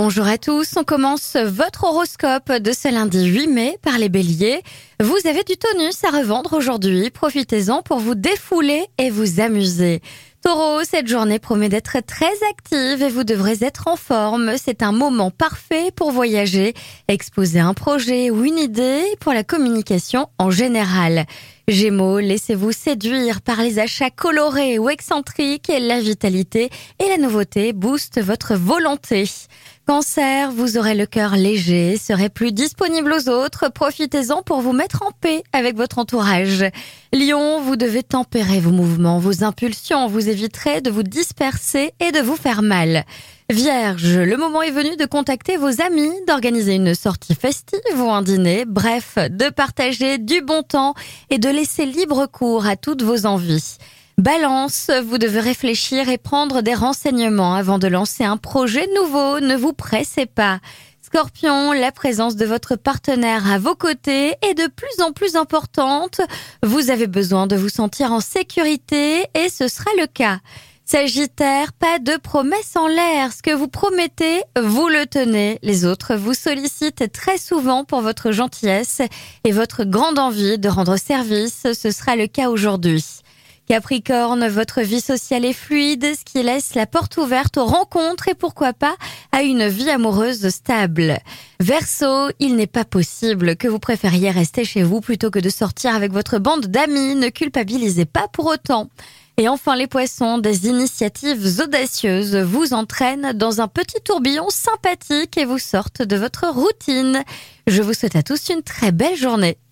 Bonjour à tous, on commence votre horoscope de ce lundi 8 mai par les béliers. Vous avez du tonus à revendre aujourd'hui, profitez-en pour vous défouler et vous amuser. Taureau, cette journée promet d'être très active et vous devrez être en forme. C'est un moment parfait pour voyager, exposer un projet ou une idée pour la communication en général. Gémeaux, laissez-vous séduire par les achats colorés ou excentriques la vitalité et la nouveauté boostent votre volonté. Cancer, vous aurez le cœur léger, serez plus disponible aux autres, profitez-en pour vous mettre en paix avec votre entourage. Lion, vous devez tempérer vos mouvements, vos impulsions, vous éviterez de vous disperser et de vous faire mal. Vierge, le moment est venu de contacter vos amis, d'organiser une sortie festive ou un dîner, bref, de partager du bon temps et de laisser libre cours à toutes vos envies. Balance, vous devez réfléchir et prendre des renseignements avant de lancer un projet nouveau. Ne vous pressez pas. Scorpion, la présence de votre partenaire à vos côtés est de plus en plus importante. Vous avez besoin de vous sentir en sécurité et ce sera le cas. Sagittaire, pas de promesses en l'air. Ce que vous promettez, vous le tenez. Les autres vous sollicitent très souvent pour votre gentillesse et votre grande envie de rendre service. Ce sera le cas aujourd'hui. Capricorne, votre vie sociale est fluide, ce qui laisse la porte ouverte aux rencontres et pourquoi pas à une vie amoureuse stable. Verseau, il n'est pas possible que vous préfériez rester chez vous plutôt que de sortir avec votre bande d'amis. Ne culpabilisez pas pour autant. Et enfin les poissons, des initiatives audacieuses vous entraînent dans un petit tourbillon sympathique et vous sortent de votre routine. Je vous souhaite à tous une très belle journée.